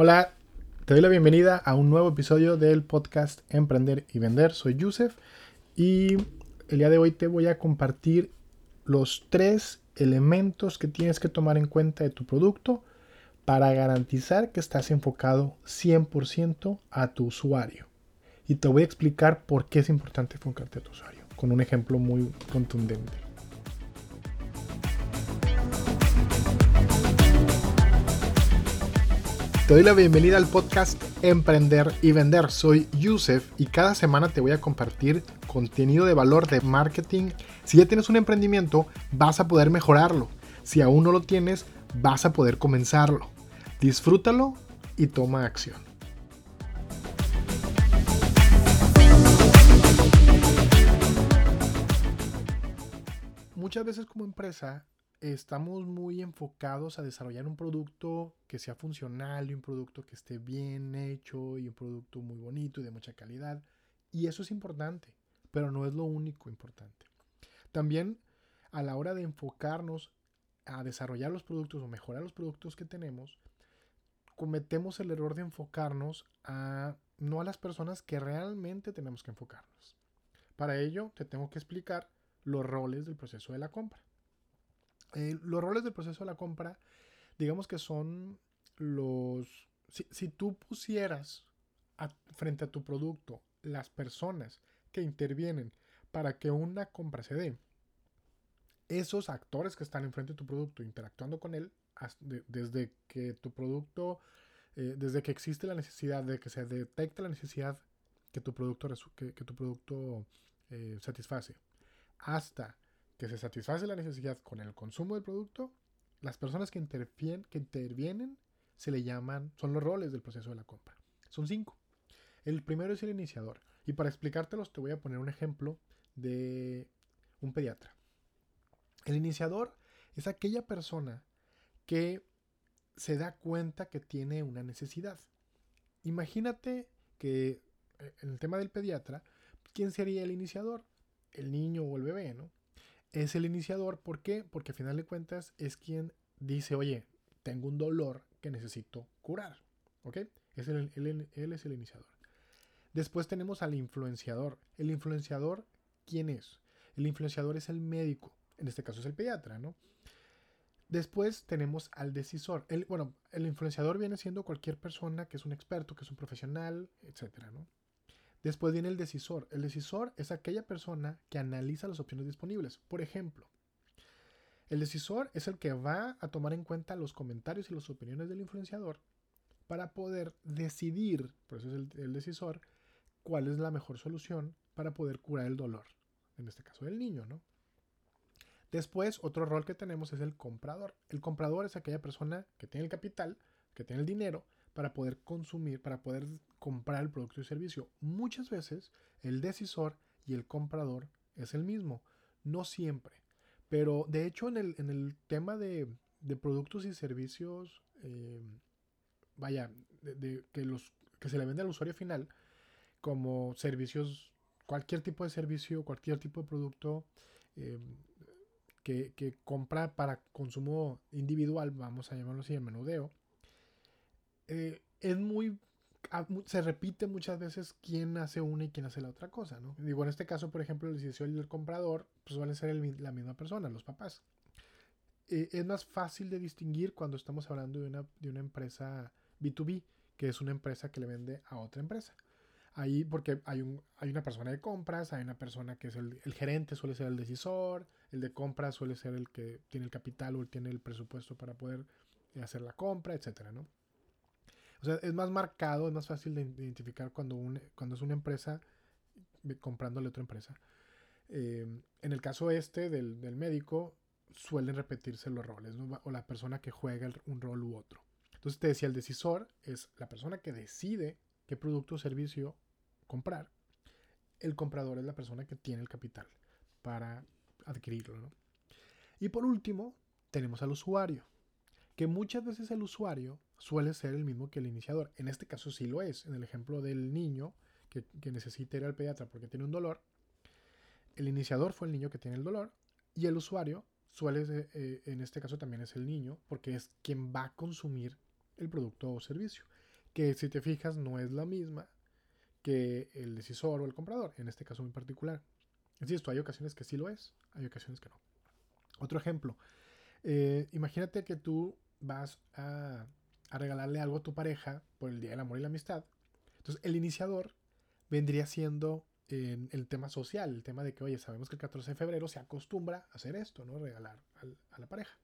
Hola, te doy la bienvenida a un nuevo episodio del podcast Emprender y Vender. Soy Yusef y el día de hoy te voy a compartir los tres elementos que tienes que tomar en cuenta de tu producto para garantizar que estás enfocado 100% a tu usuario. Y te voy a explicar por qué es importante enfocarte a tu usuario, con un ejemplo muy contundente. Te doy la bienvenida al podcast Emprender y Vender. Soy Yusef y cada semana te voy a compartir contenido de valor de marketing. Si ya tienes un emprendimiento, vas a poder mejorarlo. Si aún no lo tienes, vas a poder comenzarlo. Disfrútalo y toma acción. Muchas veces como empresa estamos muy enfocados a desarrollar un producto que sea funcional y un producto que esté bien hecho y un producto muy bonito y de mucha calidad. Y eso es importante, pero no es lo único importante. También a la hora de enfocarnos a desarrollar los productos o mejorar los productos que tenemos, cometemos el error de enfocarnos a no a las personas que realmente tenemos que enfocarnos. Para ello, te tengo que explicar los roles del proceso de la compra. Eh, los roles del proceso de la compra, digamos que son los... Si, tú pusieras frente a tu producto las personas que intervienen para que una compra se dé, esos actores que están enfrente de tu producto interactuando con él, desde que tu producto, eh, desde que existe la necesidad, de que se detecta la necesidad que tu producto, que, tu producto eh, satisface, hasta que se satisface la necesidad con el consumo del producto, las personas que intervienen, que intervienen se le llaman, son los roles del proceso de la compra. Son cinco. El primero es el iniciador. Y para explicártelos te voy a poner un ejemplo de un pediatra. El iniciador es aquella persona que se da cuenta que tiene una necesidad. Imagínate que eh, en el tema del pediatra, ¿quién sería el iniciador? El niño o el bebé, ¿no? Es el iniciador. ¿Por qué? Porque a final de cuentas es quien dice, oye, tengo un dolor que necesito curar. ¿Ok? Es el, él, es el iniciador. Después tenemos al influenciador. El influenciador, ¿quién es? El influenciador es el médico. En este caso es el pediatra, ¿no? Después tenemos al decisor. El, bueno, el influenciador viene siendo cualquier persona que es un experto, que es un profesional, etcétera, ¿no? Después viene el decisor. El decisor es aquella persona que analiza las opciones disponibles. Por ejemplo, el decisor es el que va a tomar en cuenta los comentarios y las opiniones del influenciador para poder decidir, por eso es el, decisor, cuál es la mejor solución para poder curar el dolor. En este caso del niño, ¿no? Después, otro rol que tenemos es el comprador. El comprador es aquella persona que tiene el capital, que tiene el dinero, para poder consumir, para poder comprar el producto y servicio. Muchas veces el decisor y el comprador es el mismo, no siempre. Pero de hecho en el, tema de, productos y servicios, eh, vaya, de, que, los, que se le vende al usuario final, como servicios, cualquier tipo de servicio, cualquier tipo de producto eh, que, que, compra para consumo individual, vamos a llamarlo así, el menudeo, eh, es muy se repite muchas veces quién hace una y quién hace la otra cosa, ¿no? Digo, en este caso, por ejemplo, el decisión y el comprador pues, suelen ser la misma persona, los papás. Eh, es más fácil de distinguir cuando estamos hablando de una, de una empresa B2B, que es una empresa que le vende a otra empresa. Ahí, porque hay, un, hay una persona de compras, hay una persona que es el, el gerente, suele ser el decisor, el de compras suele ser el que tiene el capital o tiene el presupuesto para poder hacer la compra, etcétera, ¿no? O sea, es más marcado, es más fácil de identificar cuando, cuando es una empresa comprándole otra empresa. Eh, en el caso este del, médico, suelen repetirse los roles, o la persona que juega un rol u otro. Entonces te decía, el decisor es la persona que decide qué producto o servicio comprar. El comprador es la persona que tiene el capital para adquirirlo. Y por último, tenemos al usuario, que muchas veces el usuario suele ser el mismo que el iniciador. En este caso sí lo es. En el ejemplo del niño que, necesita ir al pediatra porque tiene un dolor, el iniciador fue el niño que tiene el dolor y el usuario suele, ser, eh, en este caso también es el niño porque es quien va a consumir el producto o servicio. que si te fijas no es la misma que el decisor o el comprador, en este caso en particular. Insisto, hay ocasiones que sí lo es, hay ocasiones que no. Otro ejemplo, eh, imagínate que tú vas a, a, regalarle algo a tu pareja por el Día del Amor y la Amistad. Entonces, el iniciador vendría siendo en el tema social, el tema de que, oye, sabemos que el 14 de febrero se acostumbra a hacer esto, ¿no? Regalar a la pareja.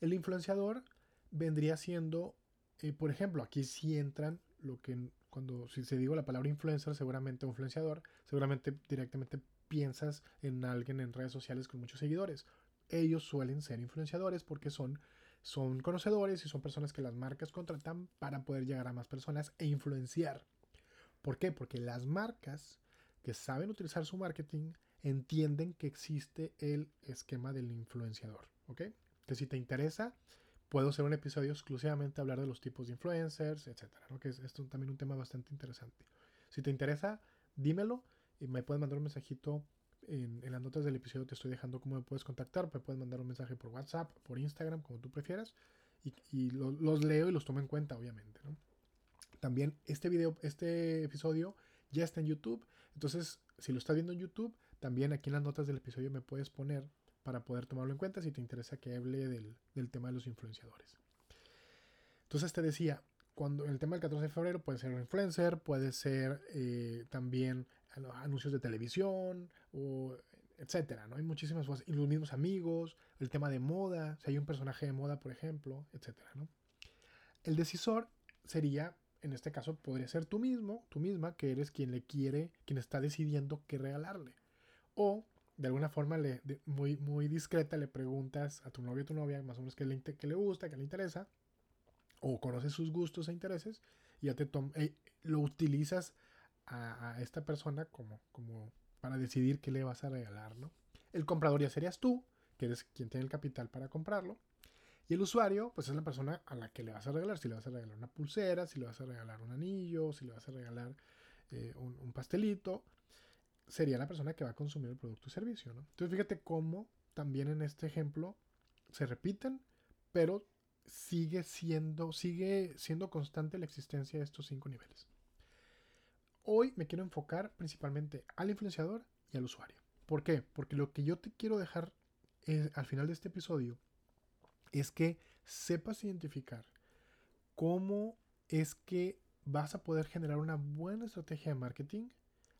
El influenciador vendría siendo, eh, por ejemplo, aquí sí entran lo que cuando si se digo la palabra influencer, seguramente influenciador, seguramente directamente piensas en alguien en redes sociales con muchos seguidores. Ellos suelen ser influenciadores porque son, son conocedores y son personas que las marcas contratan para poder llegar a más personas e influenciar. ¿Por qué? Porque las marcas que saben utilizar su marketing entienden que existe el esquema del influenciador. ¿Ok? Que si te interesa, puedo hacer un episodio exclusivamente hablar de los tipos de influencers, etcétera, ¿no? Que es también un tema bastante interesante. Si te interesa, dímelo y me puedes mandar un mensajito en, las notas del episodio te estoy dejando cómo me puedes contactar, me puedes mandar un mensaje por WhatsApp, por Instagram, como tú prefieras, y, los leo y los tomo en cuenta, obviamente. También este video, este episodio ya está en YouTube, entonces si lo estás viendo en YouTube, también aquí en las notas del episodio me puedes poner para poder tomarlo en cuenta si te interesa que hable del, tema de los influenciadores. Entonces te decía, cuando el tema del 14 de febrero puede ser un influencer, puede ser eh, también anuncios de televisión, o etcétera, ¿no? Hay muchísimas cosas. Y los mismos amigos, el tema de moda, si hay un personaje de moda, por ejemplo, etcétera, ¿no? El decisor sería, en este caso, podría ser tú mismo, tú misma, que eres quien le quiere, quien está decidiendo qué regalarle. O de alguna forma le, muy, muy discreta le preguntas a tu novio o tu novia más o menos qué le, le gusta, qué le interesa, o conoces sus gustos e intereses, y ya te eh, lo utilizas a, esta persona como, como para decidir qué le vas a regalar, ¿no? El comprador ya serías tú, que eres quien tiene el capital para comprarlo, y el usuario, pues es la persona a la que le vas a regalar, si le vas a regalar una pulsera, si le vas a regalar un anillo, si le vas a regalar eh, un, un pastelito, sería la persona que va a consumir el producto o servicio. ¿no? Entonces fíjate cómo también en este ejemplo se repiten, pero sigue siendo, sigue siendo constante la existencia de estos cinco niveles. Hoy me quiero enfocar principalmente al influenciador y al usuario. ¿Por qué? Porque lo que yo te quiero dejar al final de este episodio es que sepas identificar cómo es que vas a poder generar una buena estrategia de marketing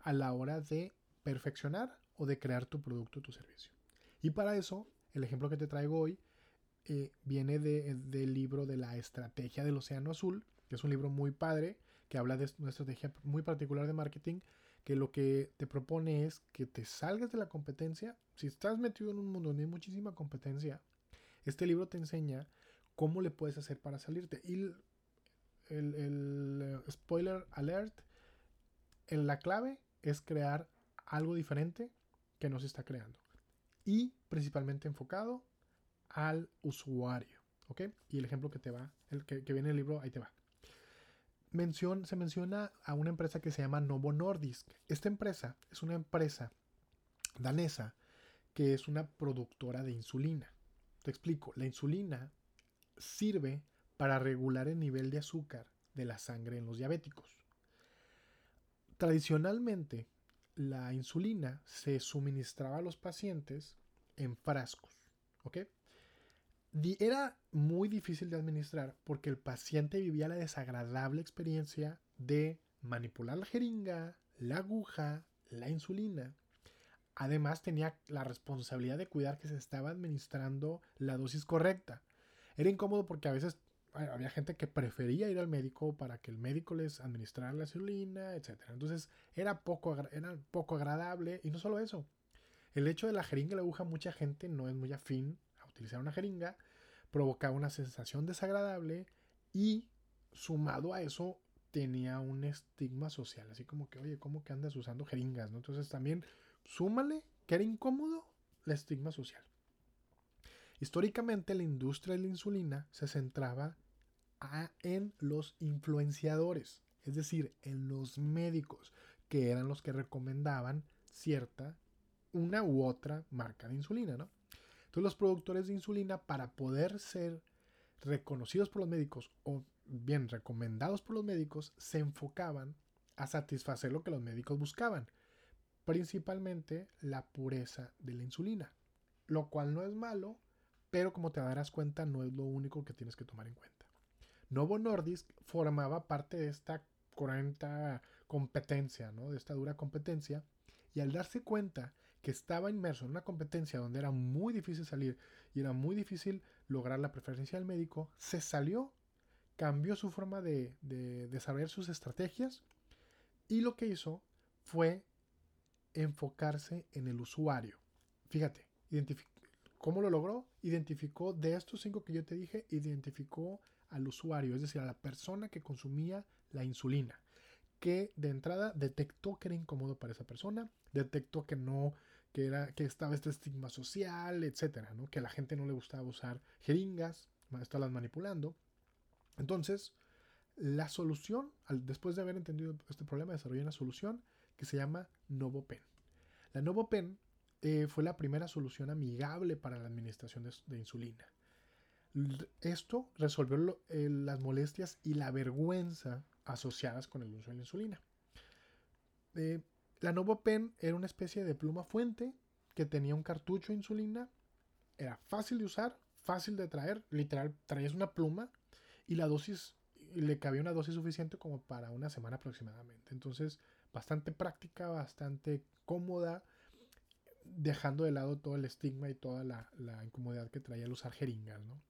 a la hora de perfeccionar o de crear tu producto o tu servicio. Y para eso, el ejemplo que te traigo hoy eh, viene del libro de la estrategia del océano azul, que es un libro muy padre, que habla de una estrategia muy particular de marketing, que lo que te propone es que te salgas de la competencia. Si estás metido en un mundo donde hay muchísima competencia, este libro te enseña cómo le puedes hacer para salirte. Y el, el eh, spoiler alert, en la clave es crear algo diferente que no se está creando. Y principalmente enfocado al usuario. ¿Ok? Y el ejemplo que te va, el que, viene en el libro, ahí te va. Se menciona a una empresa que se llama Novo Nordisk. Esta empresa es una empresa danesa que es una productora de insulina. Te explico, la insulina sirve para regular el nivel de azúcar de la sangre en los diabéticos. Tradicionalmente, la insulina se suministraba a los pacientes en frascos. ¿Ok? Era muy difícil de administrar porque el paciente vivía la desagradable experiencia de manipular la jeringa, la aguja, la insulina. Además tenía la responsabilidad de cuidar que se estaba administrando la dosis correcta. Era incómodo porque a veces había gente que prefería ir al médico para que el médico les administrara la insulina, etc. Entonces era poco, era poco agradable y no solo eso. El hecho de la jeringa y la aguja, mucha gente no es muy afín utilizar una jeringa, provocaba una sensación desagradable y sumado a eso tenía un estigma social, así como que, oye, ¿cómo que andas usando jeringas? ¿no? Entonces también súmale que era incómodo el estigma social. Históricamente la industria de la insulina se centraba en los influenciadores, es decir, en los médicos, que eran los que recomendaban cierta, una u otra marca de insulina, ¿no? Entonces los productores de insulina, para poder ser reconocidos por los médicos o bien recomendados por los médicos, se enfocaban a satisfacer lo que los médicos buscaban, principalmente la pureza de la insulina, lo cual no es malo, pero como te darás cuenta no es lo único que tienes que tomar en cuenta. Novo Nordisk formaba parte de esta 40 competencia, ¿no? de esta dura competencia, y al darse cuenta que estaba inmerso en una competencia donde era muy difícil salir y era muy difícil lograr la preferencia del médico, se salió, cambió su forma de, desarrollar sus estrategias y lo que hizo fue enfocarse en el usuario. Fíjate, ¿cómo lo logró? Identificó de estos cinco que yo te dije, identificó al usuario, es decir, a la persona que consumía la insulina, que de entrada detectó que era incómodo para esa persona, detectó que no que, era, que estaba este estigma social, etcétera, ¿no? que a la gente no le gustaba usar jeringas, estarlas manipulando. Entonces, la solución, después de haber entendido este problema, desarrolló una solución que se llama NovoPen. La NovoPen eh, fue la primera solución amigable para la administración de, insulina. Esto resolvió eh, las molestias y la vergüenza asociadas con el uso de la insulina. Eh, la NovoPen era una especie de pluma fuente que tenía un cartucho de insulina. Era fácil de usar, fácil de traer. Literal, traías una pluma y la dosis, le cabía una dosis suficiente como para una semana aproximadamente. Entonces, bastante práctica, bastante cómoda, dejando de lado todo el estigma y toda la, incomodidad que traía el usar jeringas, ¿no?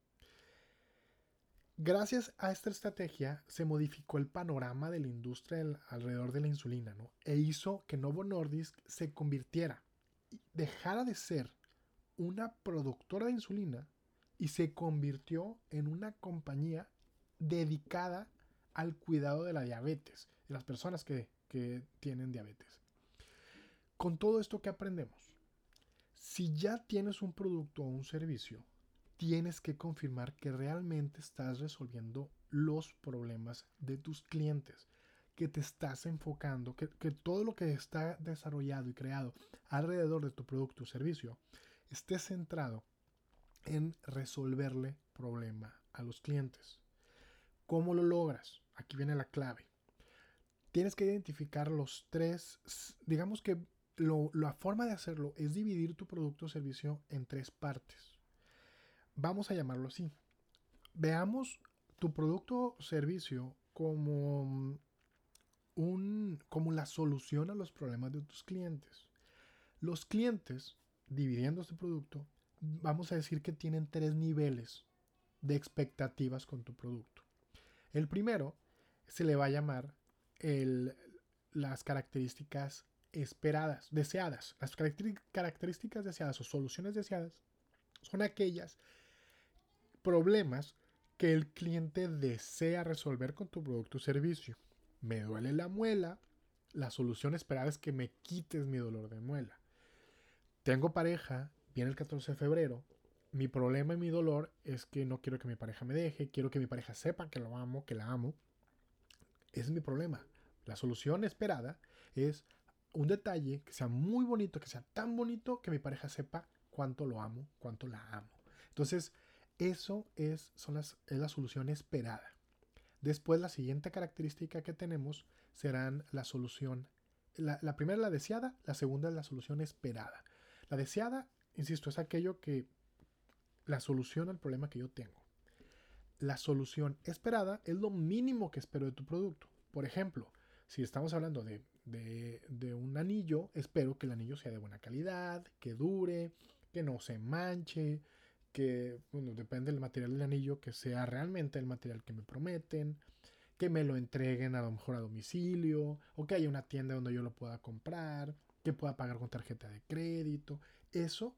Gracias a esta estrategia se modificó el panorama de la industria alrededor de la insulina ¿no? e hizo que Novo Nordisk se convirtiera, dejara de ser una productora de insulina y se convirtió en una compañía dedicada al cuidado de la diabetes, de las personas que, que tienen diabetes. Con todo esto que aprendemos, si ya tienes un producto o un servicio tienes que confirmar que realmente estás resolviendo los problemas de tus clientes, que te estás enfocando, que, todo lo que está desarrollado y creado alrededor de tu producto o servicio esté centrado en resolverle problema a los clientes. ¿Cómo lo logras? Aquí viene la clave. Tienes que identificar los tres, digamos que la forma de hacerlo es dividir tu producto o servicio en tres partes. Vamos a llamarlo así. Veamos tu producto o servicio como, un, como la solución a los problemas de tus clientes. Los clientes, dividiendo este producto, vamos a decir que tienen tres niveles de expectativas con tu producto. El primero se le va a llamar las características esperadas, deseadas. Las características deseadas o soluciones deseadas son aquellas problemas que el cliente desea resolver con tu producto o servicio. Me duele la muela, la solución esperada es que me quites mi dolor de muela. Tengo pareja, viene el 14 de febrero, mi problema y mi dolor es que no quiero que mi pareja me deje, quiero que mi pareja sepa que lo amo, que la amo. Es mi problema. La solución esperada es un detalle que sea muy bonito, que sea tan bonito que mi pareja sepa cuánto lo amo, cuánto la amo. Entonces, eso es, son las, es la solución esperada. Después la siguiente característica que tenemos serán la solución. La, la primera la deseada, la segunda es la solución esperada. La deseada, insisto, es aquello que la solución al problema que yo tengo. La solución esperada es lo mínimo que espero de tu producto. Por ejemplo, si estamos hablando de, de, de, un anillo, espero que el anillo sea de buena calidad, que dure, que no se manche, que, bueno, depende del material del anillo, que sea realmente el material que me prometen, que me lo entreguen a lo mejor a domicilio, o que haya una tienda donde yo lo pueda comprar, que pueda pagar con tarjeta de crédito. Eso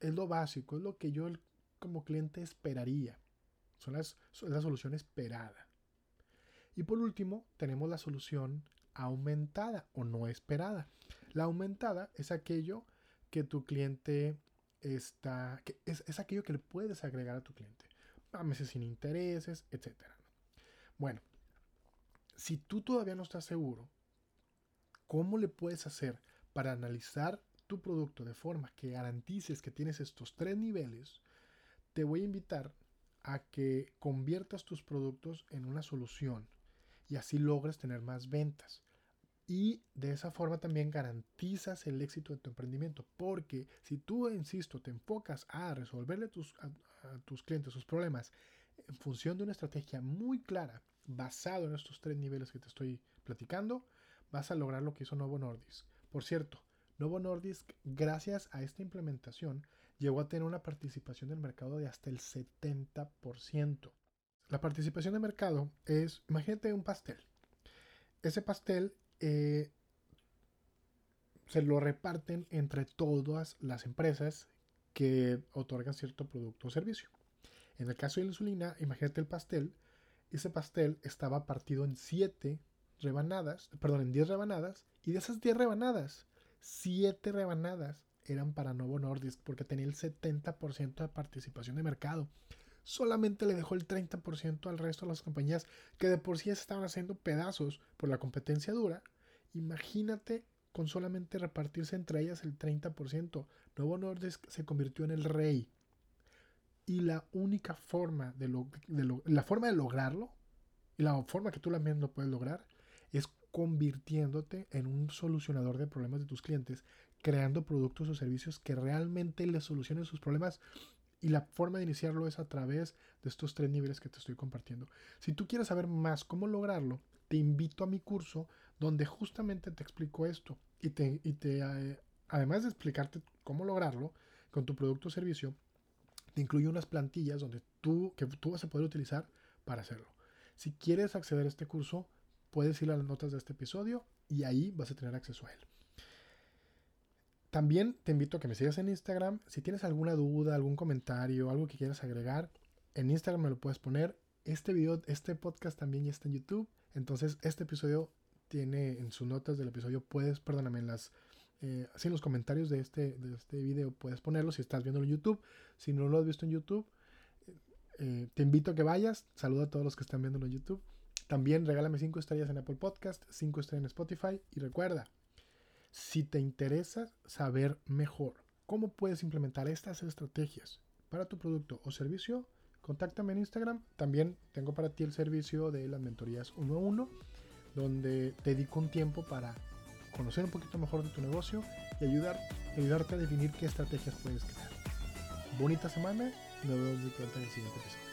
es lo básico, es lo que yo como cliente esperaría. Son las, la solución esperada. Y por último, tenemos la solución aumentada o no esperada. La aumentada es aquello que tu cliente está, que es, aquello que le puedes agregar a tu cliente. Meses sin intereses, etc. Bueno, si tú todavía no estás seguro, ¿cómo le puedes hacer para analizar tu producto de forma que garantices que tienes estos tres niveles? Te voy a invitar a que conviertas tus productos en una solución y así logres tener más ventas. Y de esa forma también garantizas el éxito de tu emprendimiento. Porque si tú, insisto, te enfocas a resolverle tus, a, tus clientes sus problemas en función de una estrategia muy clara, basado en estos tres niveles que te estoy platicando, vas a lograr lo que hizo Novo Nordisk. Por cierto, Novo Nordisk, gracias a esta implementación, llegó a tener una participación del mercado de hasta el 70%. La participación de mercado es, imagínate un pastel. Ese pastel eh, se lo reparten entre todas las empresas que otorgan cierto producto o servicio. En el caso de la insulina, imagínate el pastel. Ese pastel estaba partido en 7 rebanadas, perdón, en 10 rebanadas, y de esas 10 rebanadas, 7 rebanadas eran para Novo Nordisk porque tenía el 70% de participación de mercado. Solamente le dejó el 30% al resto de las compañías que de por sí se estaban haciendo pedazos por la competencia dura. Imagínate con solamente repartirse entre ellas el 30%. Novo Nordisk se convirtió en el rey. Y la única forma de, la forma de lograrlo, y la forma que tú también lo puedes lograr, es convirtiéndote en un solucionador de problemas de tus clientes creando productos o servicios que realmente les solucionen sus problemas. Y la forma de iniciarlo es a través de estos tres niveles que te estoy compartiendo. Si tú quieres saber más cómo lograrlo, te invito a mi curso donde justamente te explico esto. Y te, y te eh, además de explicarte cómo lograrlo con tu producto o servicio, te incluyo unas plantillas donde tú, que tú vas a poder utilizar para hacerlo. Si quieres acceder a este curso, puedes ir a las notas de este episodio y ahí vas a tener acceso a él. También te invito a que me sigas en Instagram. Si tienes alguna duda, algún comentario, algo que quieras agregar, en Instagram me lo puedes poner. Este video, este podcast también ya está en YouTube. Entonces, este episodio tiene en sus notas del episodio, puedes, perdóname, en las, eh, así en los comentarios de este, de este video puedes ponerlo si estás viendo en YouTube. Si no lo has visto en YouTube, eh, te invito a que vayas. Saluda a todos los que están viendo en YouTube. También regálame 5 estrellas en Apple Podcast, 5 estrellas en Spotify y recuerda, si te interesa saber mejor cómo puedes implementar estas estrategias para tu producto o servicio, contáctame en Instagram. También tengo para ti el servicio de las mentorías 1 a 1, donde te dedico un tiempo para conocer un poquito mejor de tu negocio y ayudar, ayudarte a definir qué estrategias puedes crear. Bonita semana, nos vemos en el siguiente episodio.